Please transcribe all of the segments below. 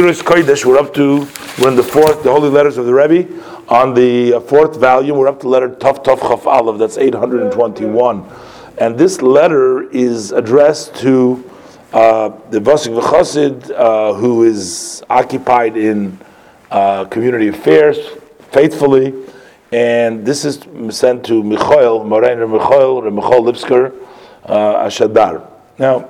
Kodesh, we're up to, we're in the fourth, the Holy Letters of the Rebbe. On the uh, fourth volume, we're up to letter Tov Tov Chaf Aleph, that's 821. And this letter is addressed to uh, the Vasik V'chosid, uh, who is occupied in uh, community affairs faithfully. And this is sent to Morain Michoel, Michoel Lipsker, uh, Ashadar. Now,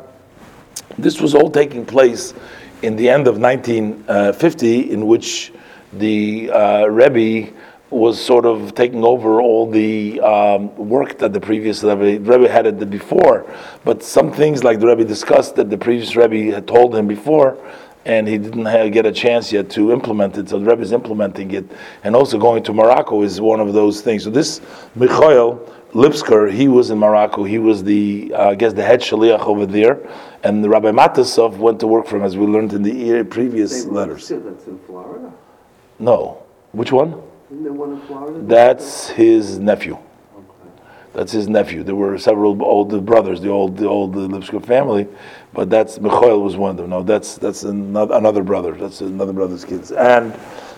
this was all taking place in the end of 1950, in which the uh, Rebbe was sort of taking over all the um, work that the previous Rebbe, Rebbe had it before. But some things like the Rebbe discussed that the previous Rebbe had told him before, and he didn't have, get a chance yet to implement it. So the Rebbe is implementing it, and also going to Morocco is one of those things. So this Michael Lipsker, he was in Morocco. He was the, uh, I guess, the head shaliach over there, and the Rabbi Matusof went to work for him, as we learned in the previous letters. That's in Florida. No, which one? One in Florida? That's his nephew. That's his nephew. There were several older brothers, the old the old Lipsker family, but that's Michael was one of them. No, that's that's another, another brother. That's another brother's kids. And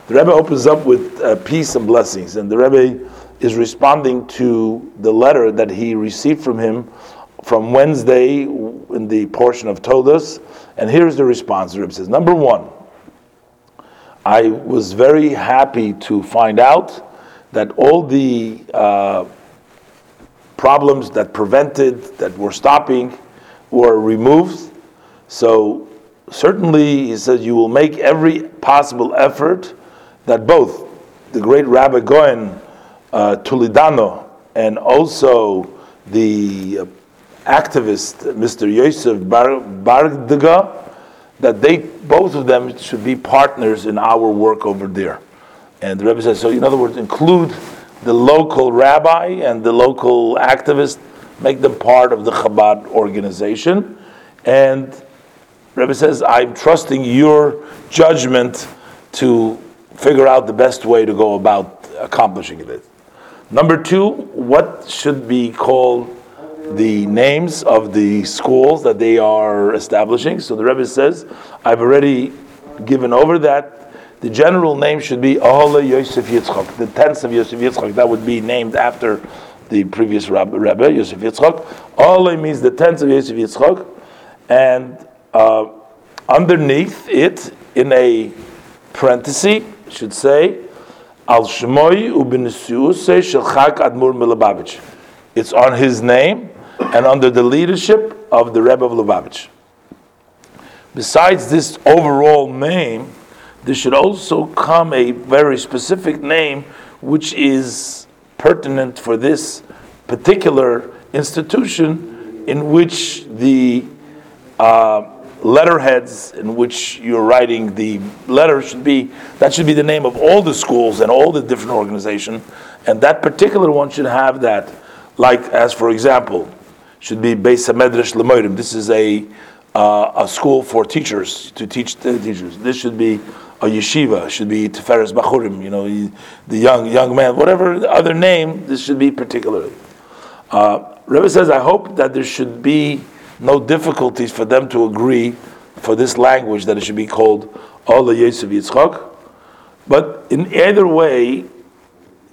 the Rebbe opens up with uh, peace and blessings, and the Rebbe is responding to the letter that he received from him from Wednesday in the portion of Toldos. And here's the response. The Rebbe says, number one. I was very happy to find out that all the uh, problems that prevented, that were stopping, were removed. So, certainly, he says, you will make every possible effort that both the great Rabbi Gaon uh, Toledano and also the uh, activist, Mr. Yosef Bar- that they both of them should be partners in our work over there. And the Rebbe says, so in other words, include the local rabbi and the local activist, make them part of the Chabad organization. And Rebbe says, I'm trusting your judgment to figure out the best way to go about accomplishing it. Number two, what should be called the names of the schools that they are establishing. So the Rebbe says, I've already given over that. The general name should be Oholei Yosef Yitzchak, the tents of Yosef Yitzchak. That would be named after the previous Rebbe, Yosef Yitzchak. Oholei means the tents of Yosef Yitzchak. And uh, underneath it, in a parenthesis, should say, Al Shemoy Ubinisuuse Shel Chak Admur MiLubavitch. It's on his name and under the leadership of the Rebbe of Lubavitch. Besides this overall name, there should also come a very specific name which is pertinent for this particular institution in which the uh, letterheads in which you're writing the letter should be that should be the name of all the schools and all the different organizations and that particular one should have that like as for example should be Beis Medrash Lemoidim. This is a uh, a school for teachers to teach the teachers. This should be a yeshiva. Should be Tiferes Bachurim. You know, the young young man. Whatever other name, this should be particularly. Uh, Rebbe says, I hope that there should be no difficulties for them to agree for this language that it should be called Ola Yosef Yitzchak. But in either way,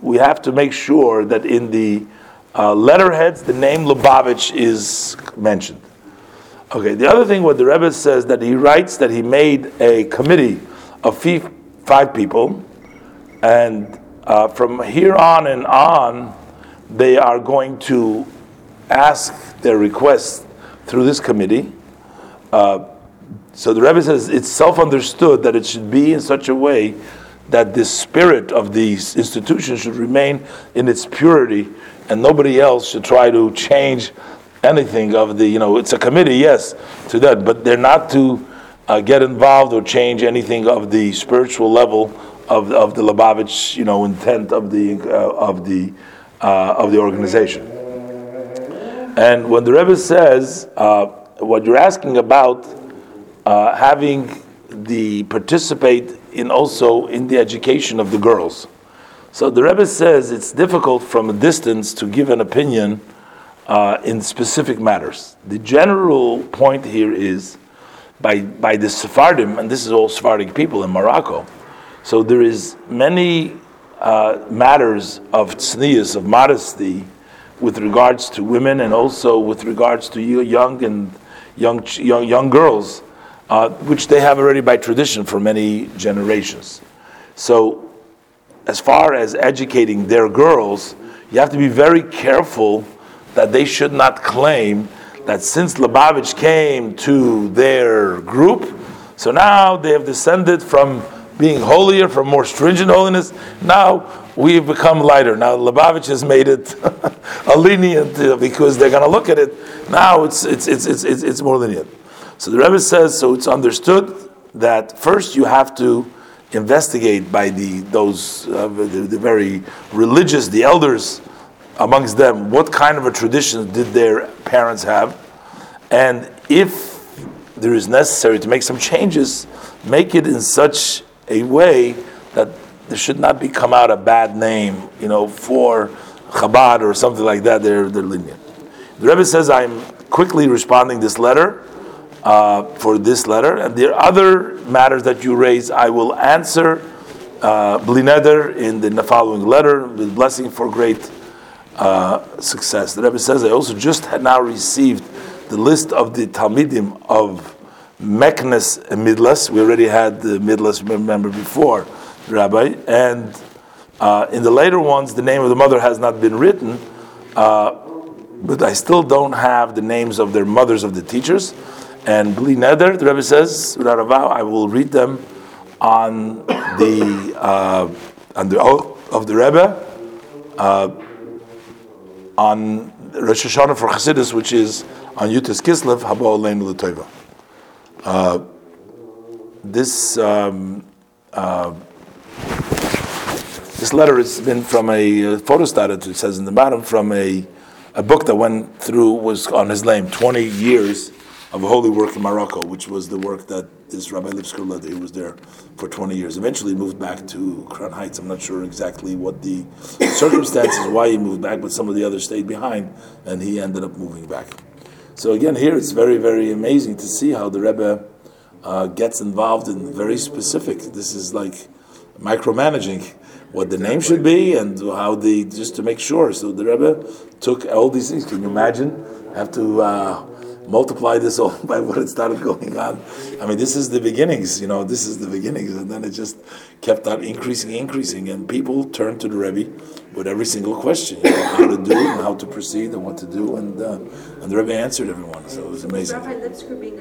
we have to make sure that in the uh, letterheads, the name Lubavitch is mentioned. Okay, the other thing, what the Rebbe says, that he writes that he made a committee of five people, and uh, from here on and on, they are going to ask their requests through this committee. Uh, so the Rebbe says it's self understood that it should be in such a way that the spirit of these institutions should remain in its purity and nobody else should try to change anything of the, you know, it's a committee, yes, to that, but they're not to uh, get involved or change anything of the spiritual level of, of the Lubavitch, you know, intent of the, uh, of the, uh, of the organization. And when the Rebbe says, uh, what you're asking about, uh, having the participate in also in the education of the girls. So the Rebbe says it's difficult from a distance to give an opinion uh, in specific matters. The general point here is by by the Sephardim, and this is all Sephardic people in Morocco. So there is many uh, matters of tznius, of modesty, with regards to women, and also with regards to young and young young, young girls, uh, which they have already by tradition for many generations. So, as far as educating their girls, you have to be very careful that they should not claim that since Lubavitch came to their group, so now they have descended from being holier, from more stringent holiness. Now we've become lighter. Now Lubavitch has made it a lenient uh, because they're going to look at it. Now it's, it's, it's, it's, it's, it's more lenient. So the Rebbe says, so it's understood that first you have to investigate by the those uh, the, the very religious, the elders amongst them, what kind of a tradition did their parents have, and if there is necessary to make some changes, make it in such a way that there should not be come out a bad name, you know, for Chabad or something like that. They're they're lenient. The Rebbe says, I'm quickly responding this letter uh, for this letter, and the other matters that you raise, I will answer uh, bli neder in the following letter with blessing for great uh, success. The Rebbe says, I also just had now received the list of the Talmidim of Meknes and Midlas. We already had the Midlas, remember before, Rabbi, and uh, in the later ones, the name of the mother has not been written. Uh, but I still don't have the names of their mothers of the teachers. And Bli Neder, the Rebbe says, without a vow, I will read them on the uh, on the Ohel of the Rebbe uh, on Rosh Hashanah for Chassidus, which is on Yutas Kislev Haba Oleinu. Uh, This um, uh, this letter has been from a uh, photostat. It says in the bottom from a a book that went through was on his name, 20 years of holy work in Morocco, which was the work that this Rabbi Lipsker led. He was there for 20 years. Eventually moved back to Crown Heights. I'm not sure exactly what the circumstances, why he moved back, but some of the others stayed behind, and he ended up moving back. So again, here it's very, very amazing to see how the Rebbe uh, gets involved in very specific. This is like micromanaging what the name should be and how the just to make sure. So the Rebbe took all these things. Can you imagine? Have to uh, multiply this all by what had started going on. I mean, this is the beginnings. You know, this is the beginnings, and then it just kept on increasing, increasing, and people turned to the Rebbe with every single question, you know, how to do and how to proceed and what to do, and uh, and the Rebbe answered everyone. So it was amazing. Rabbi Lipsker being a